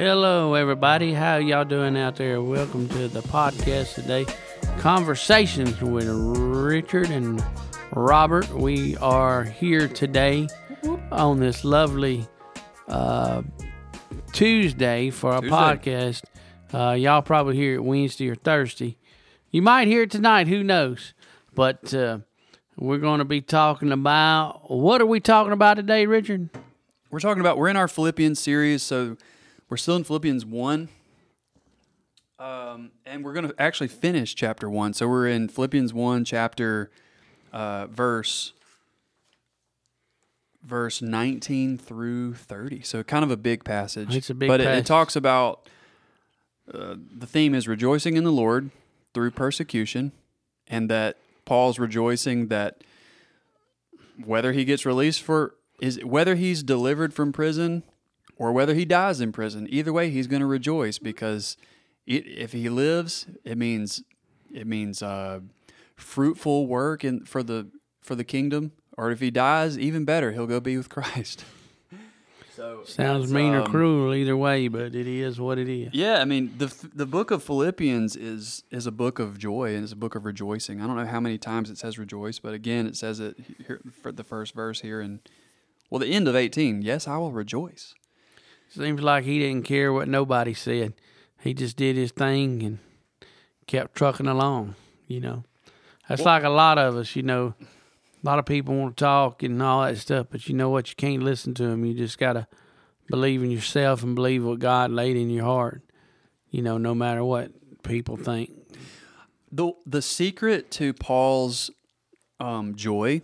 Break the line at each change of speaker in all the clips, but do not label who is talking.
Hello, everybody. How y'all doing out there? Welcome to the podcast today. Conversations with Richard and Robert. We are here today on this lovely uh, Tuesday for our
Tuesday.
podcast. Uh, y'all probably hear it Wednesday or Thursday. You might hear it tonight. Who knows? But uh, we're going to be talking about what are we talking about today, Richard?
We're talking about we're in our Philippians series, so we're still in Philippians one, um, and we're going to actually finish chapter one. So we're in Philippians one, chapter uh, verse verse nineteen through thirty. So kind of a big passage.
It's a big
but it, it talks about uh, the theme is rejoicing in the Lord through persecution, and that Paul's rejoicing that whether he gets released for is whether he's delivered from prison or whether he dies in prison either way he's going to rejoice because it, if he lives it means it means uh, fruitful work in for the for the kingdom or if he dies even better he'll go be with christ so
Sounds mean or
um,
cruel either way, but it is what it is.
yeah, I mean the the book of Philippians is is a book of joy and it's a book of rejoicing. I don't know how many times it says rejoice, but again, it says it here for the first verse here and well, the end of eighteen. Yes, I will rejoice.
Seems like he didn't care what nobody said. He just did his thing and kept trucking along, you know. That's like a lot of us, you know. A lot of people want to talk and all that stuff, but you know what? You can't listen to them. You just got to believe in yourself and believe what God laid in your heart, you know, no matter what people think.
the The secret to Paul's um, joy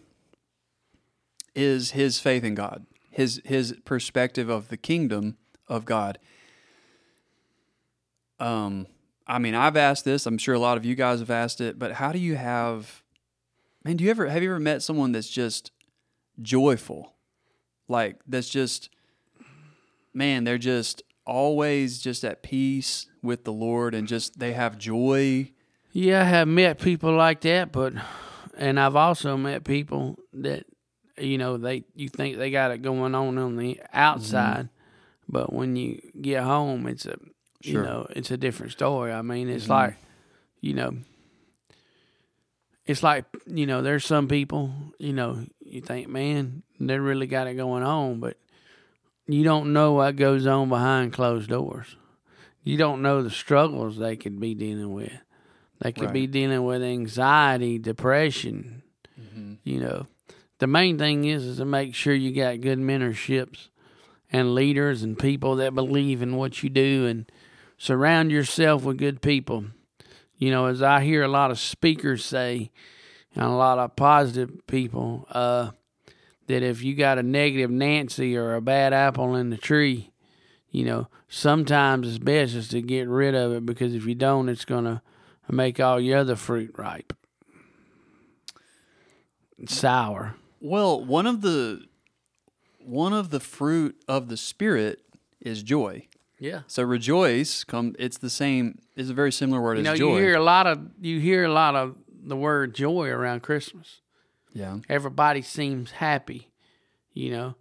is his faith in God, his his perspective of the kingdom of God. Um, I mean, I've asked this. I'm sure a lot of you guys have asked it. But how do you have? Man, do you ever have you ever met someone that's just joyful, like that's just, man, they're just always just at peace with the Lord and just they have joy.
Yeah, I have met people like that, but and I've also met people that you know they you think they got it going on on the outside, mm-hmm. but when you get home, it's a you
Sure.
know it's a different story. I mean, it's mm-hmm. like you know, it's like you know, there's some people you know you think man they really got it going on, but you don't know what goes on behind closed doors. You don't know the struggles they could be dealing with. They could be dealing with anxiety, depression. Mm-hmm. You know, the main thing is is to make sure you got good mentorships and leaders and people that believe in what you do and surround yourself with good people. You know, as I hear a lot of speakers say, and a lot of positive people, uh, that if you got a negative Nancy or a bad apple in the tree, you know, sometimes it's best just to get rid of it because if you don't, it's going to make all your other fruit ripe. Sour.
Well, one of the one of the fruit of the spirit is joy.
Yeah.
So rejoice come it's the same is a very similar word
You know,
as
you hear a lot of you hear a lot of the word joy around Christmas.
yeah.
Everybody seems happy, you know.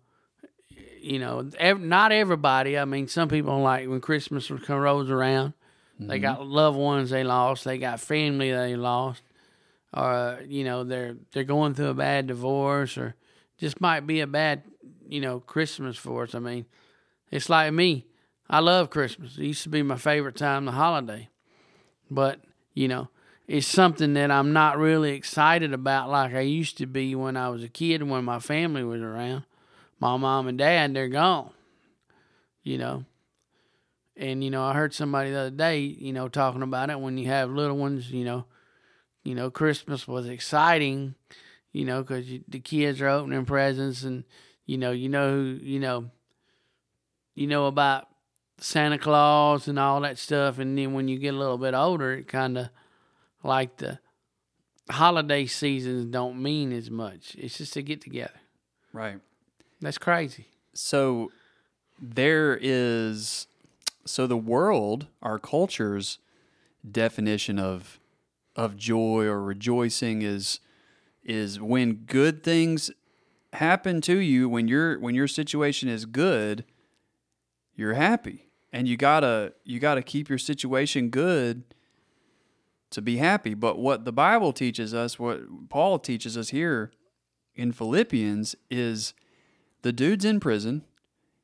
You know, ev- not everybody. I mean, some people like when Christmas rolls around, they mm-hmm. got loved ones they lost, they got family they lost, or you know they're they're going through a bad divorce, or just might be a bad you know Christmas for us. I mean, it's like me. I love Christmas. It used to be my favorite time, of the holiday, but you know it's something that I'm not really excited about like I used to be when I was a kid when my family was around. My mom and dad, they're gone. You know. And you know, I heard somebody the other day, you know, talking about it when you have little ones, you know, you know, Christmas was exciting, you know, cuz the kids are opening presents and you know, you know, who- you know, you know about Santa Claus and all that stuff and then when you get a little bit older, it kind of like the holiday seasons don't mean as much. It's just a get together.
Right.
That's crazy.
So there is so the world, our culture's definition of of joy or rejoicing is is when good things happen to you when your when your situation is good, you're happy. and you gotta you gotta keep your situation good to be happy. But what the Bible teaches us, what Paul teaches us here in Philippians, is the dude's in prison.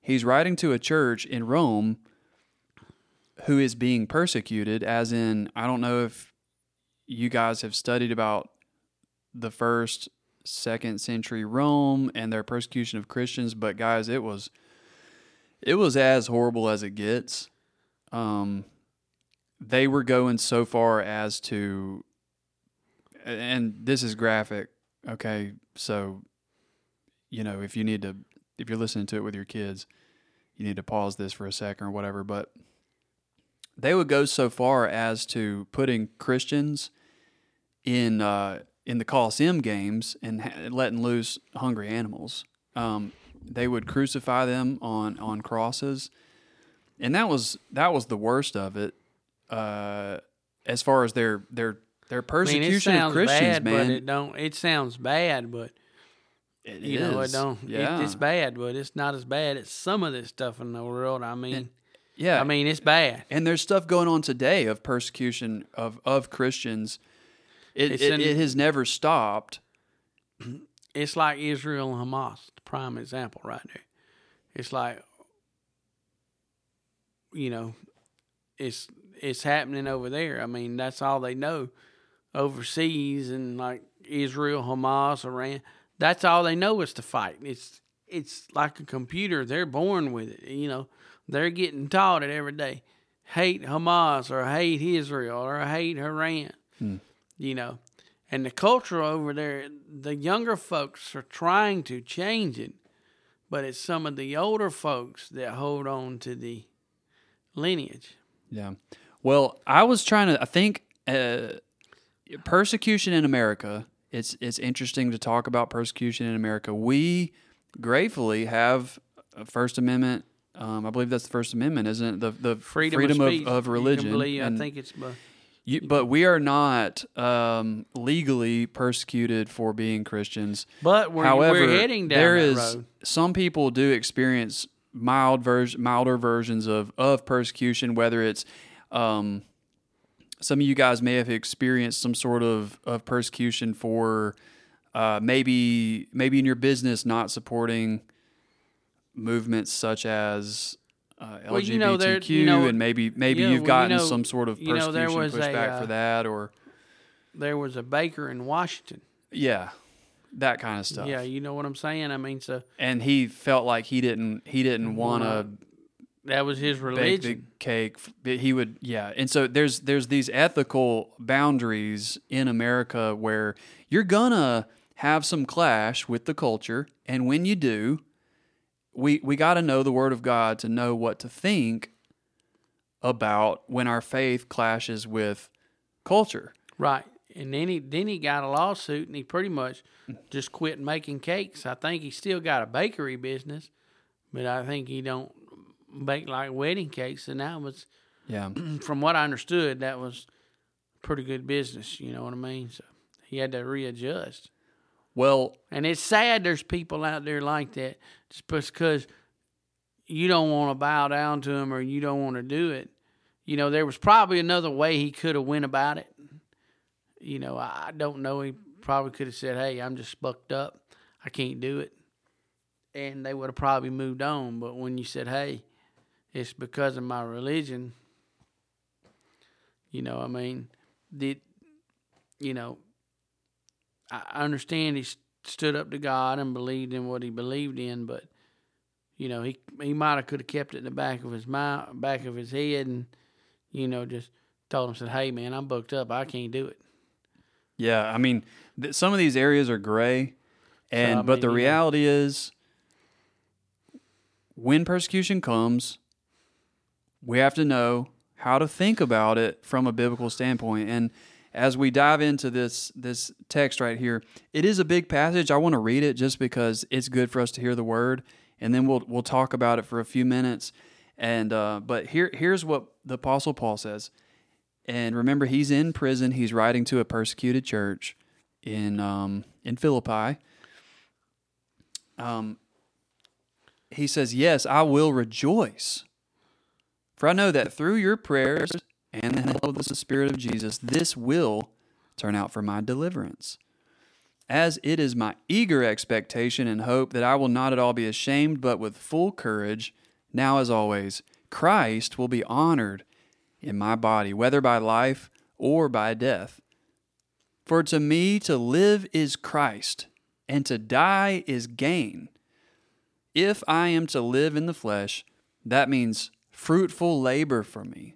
He's writing to a church in Rome who is being persecuted, as in, I don't know if you guys have studied about the first, second century Rome and their persecution of Christians, but guys, it was it was as horrible as it gets. Um, they were going so far as to, and this is graphic. Okay, so you know if you need to, if you're listening to it with your kids, you need to pause this for a second or whatever. But they would go so far as to putting Christians in uh, in the Coliseum games and ha- letting loose hungry animals. Um, they would crucify them on on crosses, and that was that was the worst of it. Uh, as far as their their their
I mean,
persecution of Christians,
bad,
man,
but it don't. It sounds bad, but
it
you know, it
is.
don't.
Yeah,
It, it's bad, but it's not as bad as some of this stuff in the world. I mean,
yeah.
I mean, it's bad.
and there's stuff going on today of persecution of of Christians. It it,
in-
it has never stopped.
It's like Israel and Hamas, the prime example right there. It's like, you know, it's it's happening over there. I mean, that's all they know overseas and like Israel, Hamas, Iran. That's all they know is to fight. It's it's like a computer. They're born with it. You know, they're getting taught it every day. Hate Hamas or hate Israel or hate Iran. Hmm. You know, and the culture over there, the younger folks are trying to change it, but it's some of the older folks that hold on to the lineage.
Yeah. Well, I was trying to. I think uh, persecution in America. It's it's interesting to talk about persecution in America. We gratefully have a First Amendment. Um, I believe that's the First Amendment, isn't it? The the
Freedom, of, speech,
of,
you can
religion.
believe- I think it's.
You, but we are not um, legally persecuted for being Christians.
But we're,
However,
we're heading down
there
that
is
road.
some people do experience mild vers- milder versions of of persecution, whether it's um, some of you guys may have experienced some sort of, of persecution for uh, maybe maybe in your business not supporting movements such as uh, LGBTQ,
Well, you know, there- you know-
and maybe maybe
yeah,
you've
well, you
gotten
know-
some sort of
you know, there
persecution
was a,
pushback
uh,
for that, or
There was a baker in Washington.
yeah, that kind of stuff.
Yeah, you know what I'm saying. I mean, so
and he felt like he didn't he didn't want to
that was his
bake
religion.
the cake. He would, yeah. And so there's there's these ethical boundaries in America where you're gonna have some clash with the culture, and when you do, we we got to know the Word of God to know what to think about when our faith clashes with culture.
Right. And then he then he got a lawsuit and he pretty much just quit making cakes. I think he still got a bakery business, but I think he don't bake like wedding cakes and that was
Yeah,
from what I understood that was pretty good business, you know what I mean? So he had to readjust.
Well,
And it's sad there's people out there like that just because you don't want to bow down to him or you don't want to do it. You know, there was probably another way he could have went about it. You know, I don't know. He probably could have said, "Hey, I'm just bucked up. I can't do it," and they would have probably moved on. But when you said, "Hey, it's because of my religion," you know, I mean, did you know? I understand he stood up to God and believed in what he believed in, but you know he he might have could have kept it in the back of his mind, back of his head, and you know just told him said, "Hey man, I'm booked up. I can't do it."
Yeah, I mean, th- some of these areas are gray, and
I
but the
mean, yeah.
reality is, when persecution comes, we have to know how to think about it from a biblical standpoint. And as we dive into this this text right here, it is a big passage. I want to read it just because it's good for us to hear the word, and then we'll we'll talk about it for a few minutes. And uh, but here here's what the Apostle Paul says. And remember, he's in prison. He's writing to a persecuted church in um, in Philippi. Um, he says, "Yes, I will rejoice, For I know that through your prayers and the help of the Spirit of Jesus, this will turn out for my deliverance. As it is my eager expectation and hope that I will not at all be ashamed, but with full courage, now as always, Christ will be honored in my body, whether by life or by death. For to me to live is Christ, and to die is gain. If I am to live in the flesh, that means fruitful labor for me.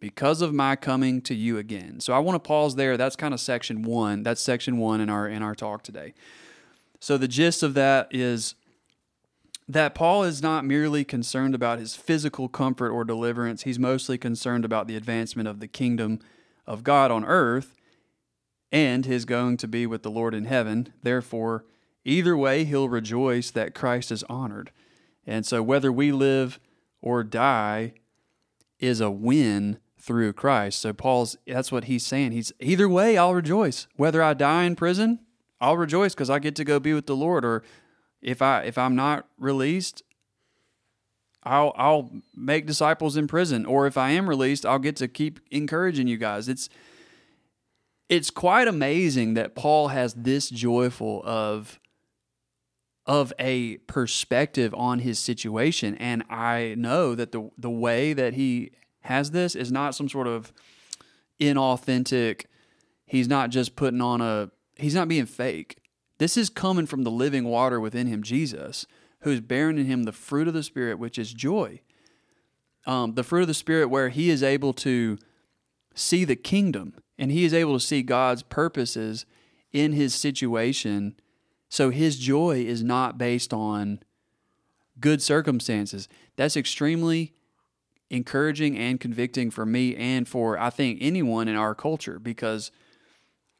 because of my coming to you again. So I want to pause there. That's kind of section 1. That's section 1 in our in our talk today. So the gist of that is that Paul is not merely concerned about his physical comfort or deliverance. He's mostly concerned about the advancement of the kingdom of God on earth and his going to be with the Lord in heaven. Therefore, either way, he'll rejoice that Christ is honored. And so, whether we live or die is a win through Christ. So, Paul's that's what he's saying. He's either way, I'll rejoice. Whether I die in prison, I'll rejoice because I get to go be with the Lord. Or if I if I'm not released, I'll I'll make disciples in prison. Or if I am released, I'll get to keep encouraging you guys. It's it's quite amazing that Paul has this joyful of of a perspective on his situation. And I know that the the way that he has this is not some sort of inauthentic, he's not just putting on a he's not being fake. This is coming from the living water within him, Jesus, who's bearing in him the fruit of the Spirit, which is joy. Um, the fruit of the Spirit, where he is able to see the kingdom and he is able to see God's purposes in his situation so his joy is not based on good circumstances. That's extremely encouraging and convicting for me and for, I think, anyone in our culture because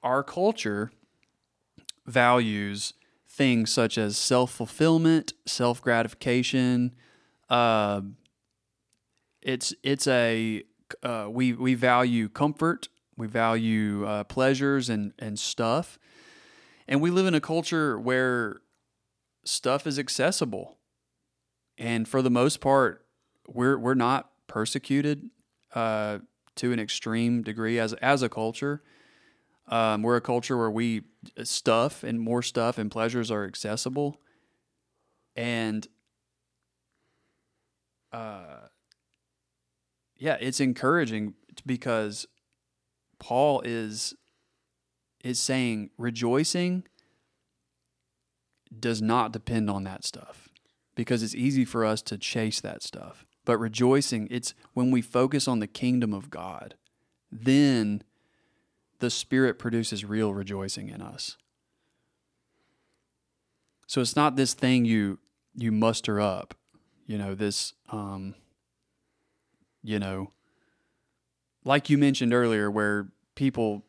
our culture values things such as self fulfillment, self gratification. Uh, it's it's a uh, we we value comfort, we value uh, pleasures and and stuff, and we live in a culture where stuff is accessible. And for the most part, we're we're not persecuted uh, to an extreme degree as as a culture. Um, we're a culture where we stuff and more stuff and pleasures are accessible, and uh, yeah, it's encouraging because Paul is is saying rejoicing does not depend on that stuff because it's easy for us to chase that stuff. But rejoicing, it's when we focus on the kingdom of God, then the Spirit produces real rejoicing in us. So it's not this thing you you muster up, you know, this um you know like you mentioned earlier where people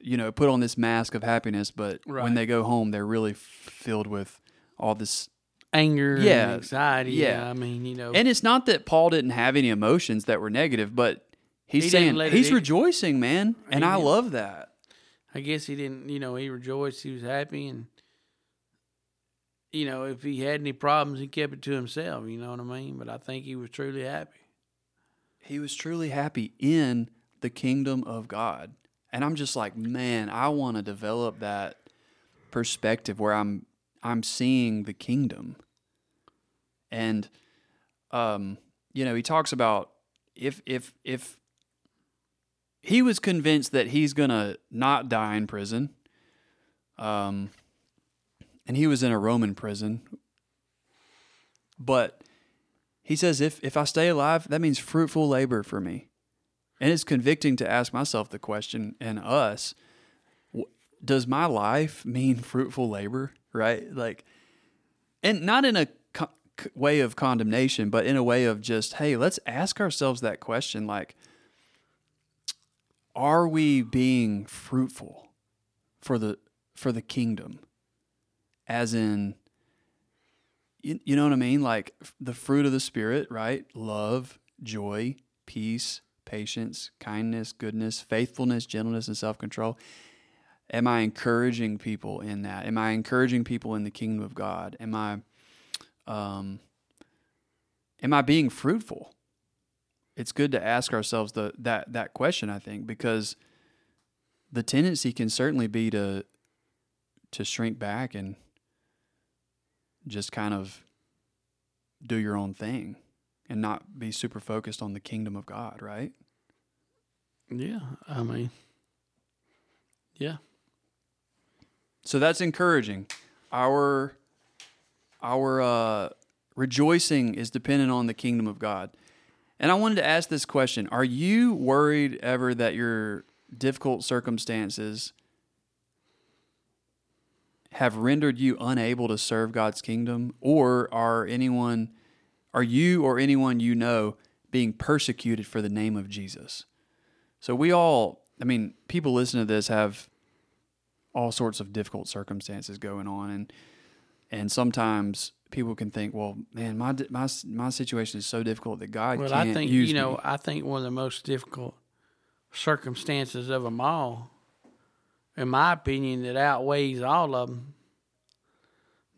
you know put on this mask of happiness but
Right.
when they go home they're really filled with all this
Anger,
Yeah,
and anxiety.
yeah.
I mean, you know,
and it's not that Paul didn't have any emotions that were negative but he's
He
saying he's rejoicing man and I love that
I guess he didn't. You know, he rejoiced. He was happy, and you know, if he had any problems, he kept it to himself. You know what I mean? But I think he was truly happy.
he was truly happy in the kingdom of God. And I'm just like, man, I want to develop that perspective where I'm I'm seeing the kingdom. And um, you know, he talks about if if if he was convinced that he's to not die in prison. Um and he was in a Roman prison. But he says, if, if I stay alive, that means fruitful labor for me. And it's convicting to ask myself the question and us does my life mean fruitful labor? Right? Like, and not in a way of condemnation, but in a way of just, hey, let's ask ourselves that question like, are we being fruitful for the for the kingdom? As in you, you know what I mean? Like the fruit of the spirit, right? Love, joy, peace, patience, kindness, goodness, faithfulness, gentleness, and self control. Am I encouraging people in that? Am I encouraging people in the kingdom of God? Am I um am I being fruitful? It's good to ask ourselves the that that question, I think, because the tendency can certainly be to to shrink back and just kind of do your own thing and not be super focused on the kingdom of God, right?
Yeah, I mean, yeah,
So that's encouraging. Our our uh, rejoicing is dependent on the kingdom of God. And I wanted to ask this question: Are you worried ever that your difficult circumstances have rendered you unable to serve God's kingdom, or are anyone, are you or anyone you know being persecuted for the name of Jesus? So we all, I mean, people listening to this have all sorts of difficult circumstances going on, and and sometimes people can think, well, man, my my my situation is so difficult that God
well,
can't
I think
use
you know,
me.
I think one of the most difficult circumstances of them all, in my opinion, that outweighs all of them,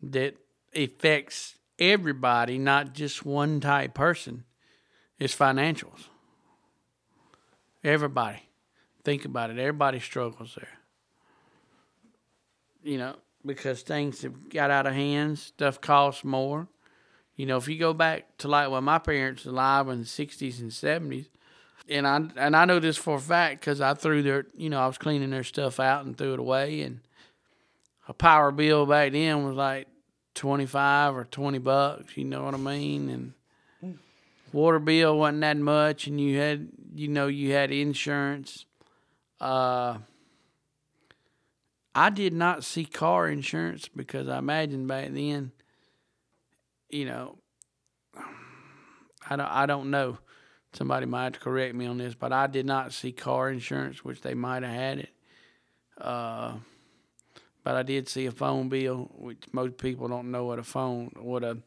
that affects everybody, not just one type person, is financials. Everybody, think about it. Everybody struggles there. You know, because things have got out of hand, stuff costs more. You know, if you go back to like when my parents were alive in the '60s and '70s, and I and I know this for a fact because I threw their, you know, I was cleaning their stuff out and threw it away, and a power bill back then was like twenty five or twenty bucks. You know what I mean? And water bill wasn't that much, and you had, you know, you had insurance. Uh, I did not see car insurance because I imagine back then, you know, I don't, I don't know. Somebody might have to correct me on this, but I did not see car insurance, which they might have had it. Uh, but I did see a phone bill, which most people don't know what a phone, what a,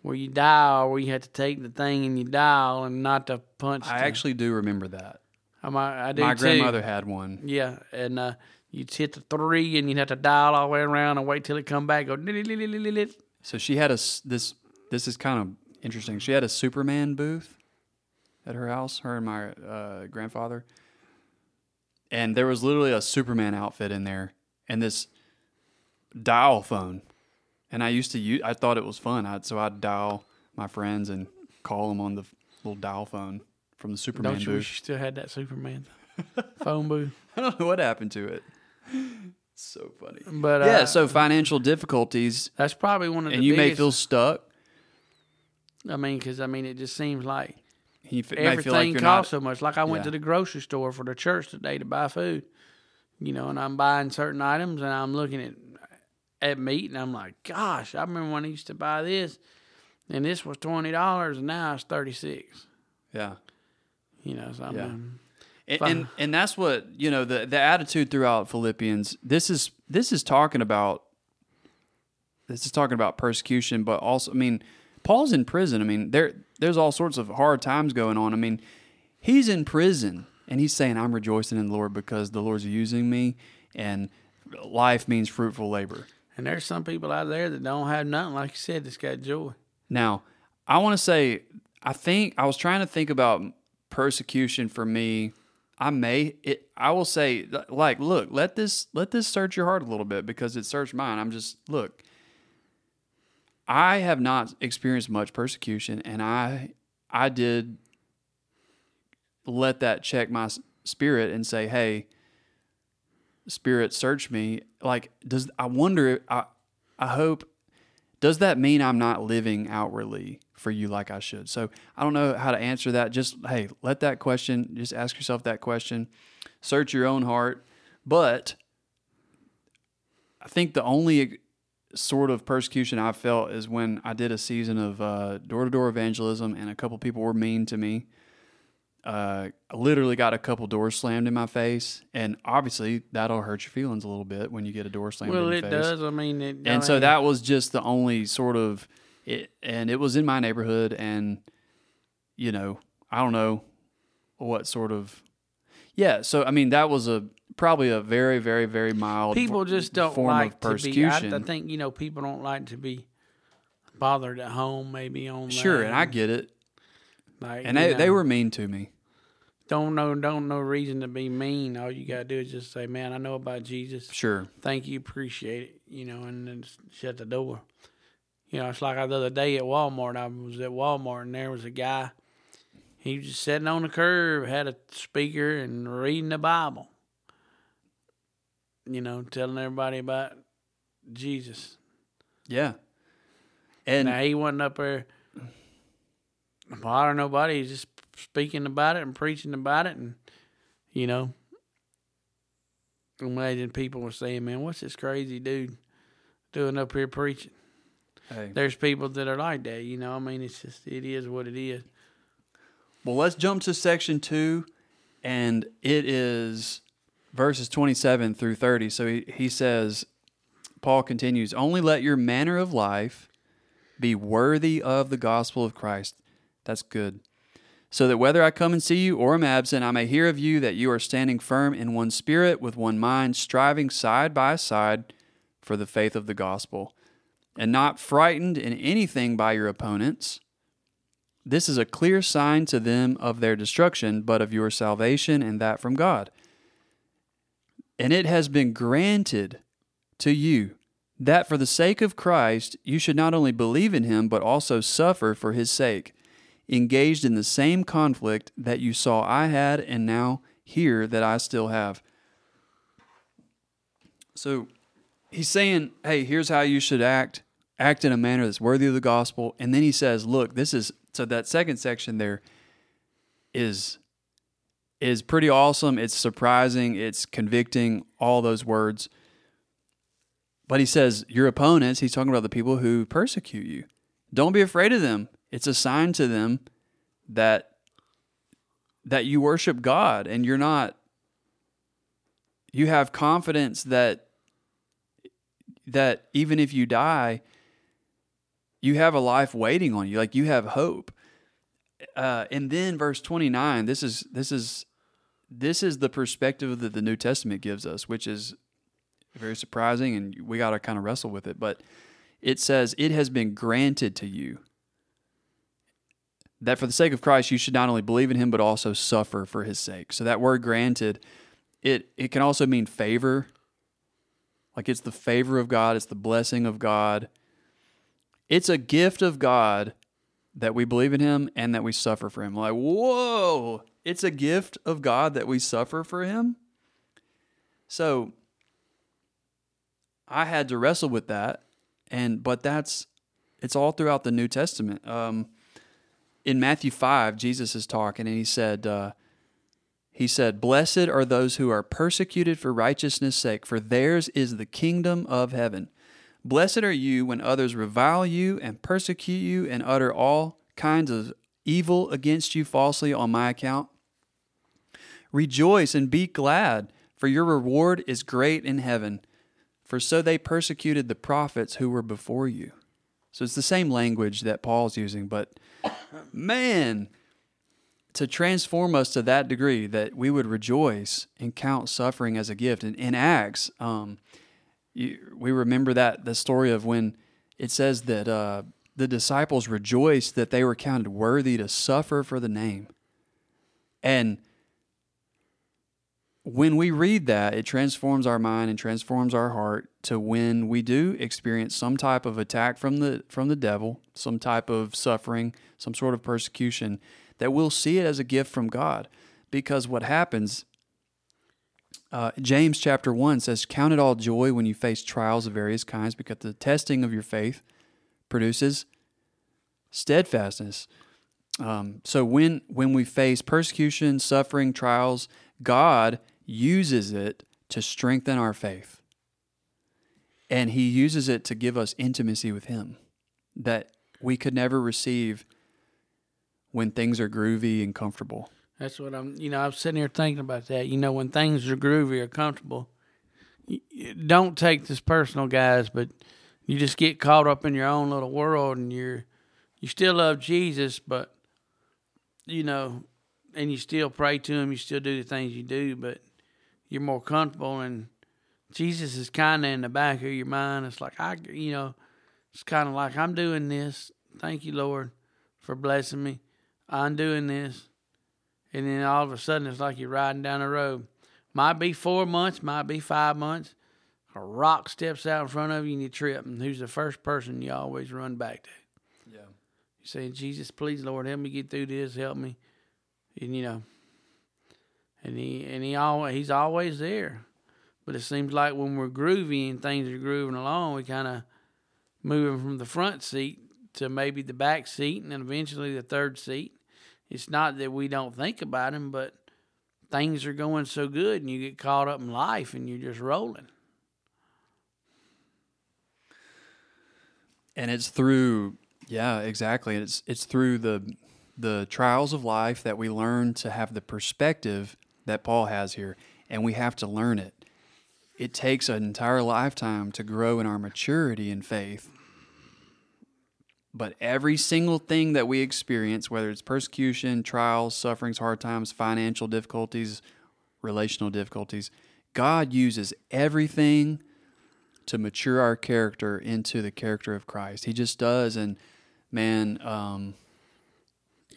where you dial, where you have to take the thing and you dial and not to punch.
I
the-
actually do remember that.
I, I do
My
too.
grandmother had one.
Yeah, and uh, you'd hit the three, and you'd have to dial all the way around and wait till it come back. Go.
So she had a this. This is kind of interesting. She had a Superman booth at her house. Her and my uh, grandfather, and there was literally a Superman outfit in there, and this dial phone. And I used to use. I thought it was fun. I'd, so I'd dial my friends and call them on the little dial phone from the Superman
Don't you
booth.
wish you still had that Superman phone booth?
I don't know what happened to it. So funny.
But uh,
yeah. So financial difficulties,
that's probably one of the
and you may feel stuck.
I mean, because I mean, it just seems like
You f-
everything
like
costs
not.
so much. Like I went
Yeah.
to the grocery store for the church today to buy food, you know, and I'm buying certain items, and I'm looking at at meat, and I'm like, gosh, I remember when I used to buy this, and this was twenty dollars, and now it's thirty six.
Yeah.
You know, so I'm
Yeah.
um,
And, and and that's what you know the the attitude throughout Philippians. This is this is talking about this is talking about persecution, but also I mean Paul's in prison. I mean there there's all sorts of hard times going on. I mean he's in prison and he's saying I'm rejoicing in the Lord because the Lord's using me and life means fruitful labor.
And there's some people out there that don't have nothing, like you said, that's got joy.
Now, I want to say, I think I was trying to think about persecution for me. I may, it, I will say, like, look, let this let this search your heart a little bit because it searched mine. I'm just look. I have not experienced much persecution, and I I did let that check my spirit and say, hey, spirit, search me. Like, does I wonder? I I hope does that mean I'm not living outwardly for you like I should? So I don't know how to answer that. Just, hey, let that question, just ask yourself that question, search your own heart. But I think the only sort of persecution I felt is when I did a season of door to door evangelism, and a couple people were mean to me. Uh, literally got a couple doors slammed in my face, and obviously that'll hurt your feelings a little bit when you get a door slammed
Well,
in your
it
face.
does. I mean, it, I
and so that was just the only sort of it and it was in my neighborhood and you know i don't know what sort of yeah so i mean that was a probably a very very very mild
people just don't
form
like
of
to be.
persecution
I, I think you know people don't like to be bothered at home. Maybe on
sure
that.
and i get it
like,
and they, they were mean to me
don't know don't no reason to be mean. All you gotta do is just say, "Man, I know about Jesus.
sure
Thank you, appreciate it." You know, and then shut the door. You know, it's like the other day at Walmart. I was at Walmart and there was a guy. He was just sitting on the curb, had a speaker and reading the Bible. You know, telling everybody about Jesus.
yeah and
now he wasn't up there bothering nobody. He's just speaking about it and preaching about it, and you know, imagine people were saying, "Man, what's this crazy dude doing up here preaching?"
hey,
There's people that are like that. You know, I mean, it's just it is what it is.
well let's jump to section two and it is verses 27 through 30 so he, he says paul continues only let your manner of life be worthy of the gospel of christ that's good so that whether i come and see you or am absent i may hear of you that you are standing firm in one spirit with one mind striving side by side for the faith of the gospel and not frightened in anything by your opponents this is a clear sign to them of their destruction, but of your salvation, and that from God. And it has been granted to you that for the sake of Christ you should not only believe in him, but also suffer for his sake, engaged in the same conflict that you saw I had, and now hear that I still have. So he's saying, hey, here's how you should act. Act in a manner that's worthy of the gospel. And then he says, look, this is so that second section there is is pretty awesome. It's surprising, it's convicting, all those words. But he says, your opponents, he's talking about the people who persecute you. Don't be afraid of them. It's a sign to them that that you worship God and you're not you have confidence that that even if you die, you have a life waiting on you. Like you have hope. Uh, and then verse 29, this is this is this is the perspective that the New Testament gives us, which is very surprising and we got to kind of wrestle with it, but it says it has been granted to you that for the sake of Christ you should not only believe in him but also suffer for his sake. So that word granted it it can also mean favor. Like it's the favor of God, it's the blessing of God. It's a gift of God that we believe in him and that we suffer for him. Like, whoa, it's a gift of God that we suffer for him. So I had to wrestle with that. And but that's it's all throughout the New Testament. Um, in Matthew five, Jesus is talking and he said, uh, he said, Blessed are those who are persecuted for righteousness' sake, for theirs is the kingdom of heaven. Blessed are you when others revile you and persecute you and utter all kinds of evil against you falsely on my account. Rejoice and be glad, for your reward is great in heaven. For so they persecuted the prophets who were before you. So it's the same language that Paul's using, but man, to transform us to that degree that we would rejoice and count suffering as a gift. And in Acts, um, you, we remember that the story of when it says that uh, the disciples rejoiced that they were counted worthy to suffer for the name. And when we read that, it transforms our mind and transforms our heart to when we do experience some type of attack from the from the devil, some type of suffering, some sort of persecution, that we'll see it as a gift from God. Because what happens, uh, James chapter 1 says, Count it all joy when you face trials of various kinds, because the testing of your faith produces steadfastness. Um, so when when we face persecution, suffering, trials, God uses it to strengthen our faith. And he uses it to give us intimacy with him that we could never receive when things are groovy and comfortable.
That's what I'm. You know, I'm sitting here thinking about that. You know, when things are groovy or comfortable, don't take this personal, guys. But you just get caught up in your own little world, and you're you still love Jesus, but you know, and you still pray to Him. You still do the things you do, but you're more comfortable, and Jesus is kind of in the back of your mind. It's like I, you know, it's kind of like I'm doing this. Thank you, Lord, for blessing me. I'm doing this. And then all of a sudden, it's like you're riding down the road. Might be four months, might be five months. A rock steps out in front of you and you trip. And who's the first person you always run back to?
Yeah.
You say, Jesus, please, Lord, help me get through this. Help me. And, you know, and he, and he always, he's always there. But it seems like when we're groovy and things are grooving along, we kind of moving from the front seat to maybe the back seat and then eventually the third seat. It's not that we don't think about him, but things are going so good and you get caught up in life and you're just rolling.
and it's through yeah exactly it's it's through the the trials of life that we learn to have the perspective that Paul has here and we have to learn it it takes an entire lifetime to grow in our maturity in faith but every single thing that we experience whether it's persecution trials sufferings hard times financial difficulties relational difficulties god uses everything to mature our character into the character of Christ. He just does, and man, um,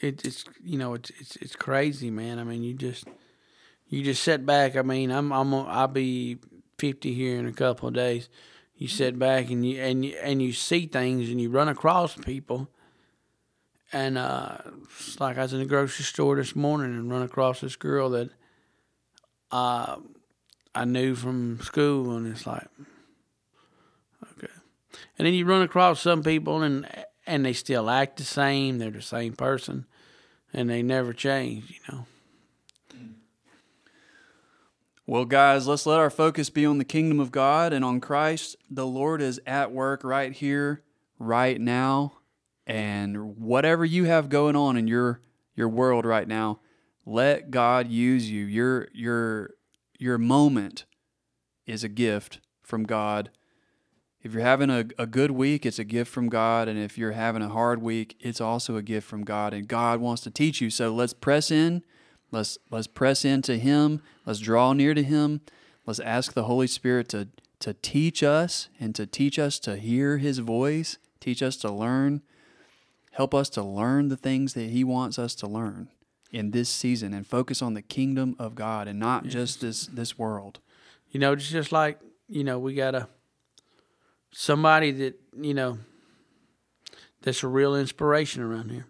It, it's you know it's it's it's crazy, man. I mean, you just you just sit back. I mean, I'm I'm I'll be fifty here in a couple of days. You sit back and you and you, and you see things and you run across people. And uh, it's like I was in the grocery store this morning and run across this girl that uh, I knew from school, and it's like, okay. And then you run across some people, and and they still act the same. They're the same person, and they never change. You know.
Well, guys, let's let our focus be on the kingdom of God and on Christ. The Lord is at work right here, right now, and whatever you have going on in your your world right now, let God use you. Your your your moment is a gift from God. If you're having a, a good week, it's a gift from God. And if you're having a hard week, it's also a gift from God. And God wants to teach you. So let's press in. Let's let's press into Him. Let's draw near to Him. Let's ask the Holy Spirit to to teach us and to teach us to hear His voice, teach us to learn, help us to learn the things that He wants us to learn in this season and focus on the kingdom of God and not just this this world.
You know, it's just like you know we got a somebody that you know that's a real inspiration around here,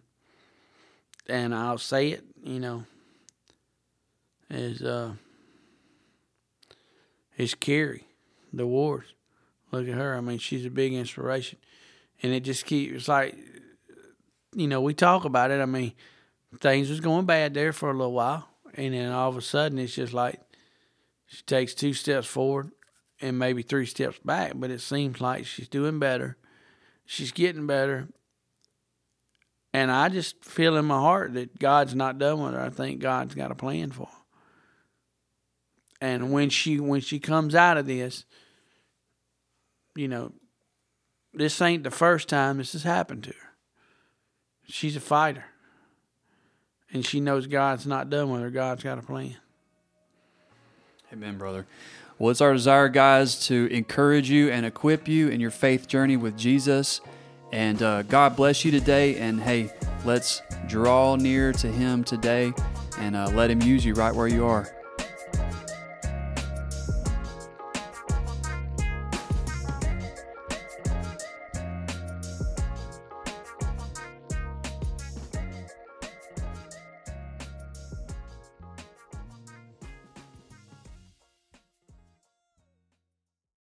and I'll say it. You know, is uh is Carrie, the Wars. Look at her. I mean, she's a big inspiration, and it just keeps like you know we talk about it. I mean, things was going bad there for a little while, and then all of a sudden it's just like she takes two steps forward and maybe three steps back, but it seems like she's doing better. She's getting better. And I just feel in my heart that God's not done with her. I think God's got a plan for her. And when she when she comes out of this, you know, this ain't the first time this has happened to her. She's a fighter. And she knows God's not done with her. God's got a plan.
Amen, brother. Well, it's our desire, guys, to encourage you and equip you in your faith journey with Jesus. And uh, God bless you today. And hey, let's draw near to Him today and uh, let Him use you right where you are.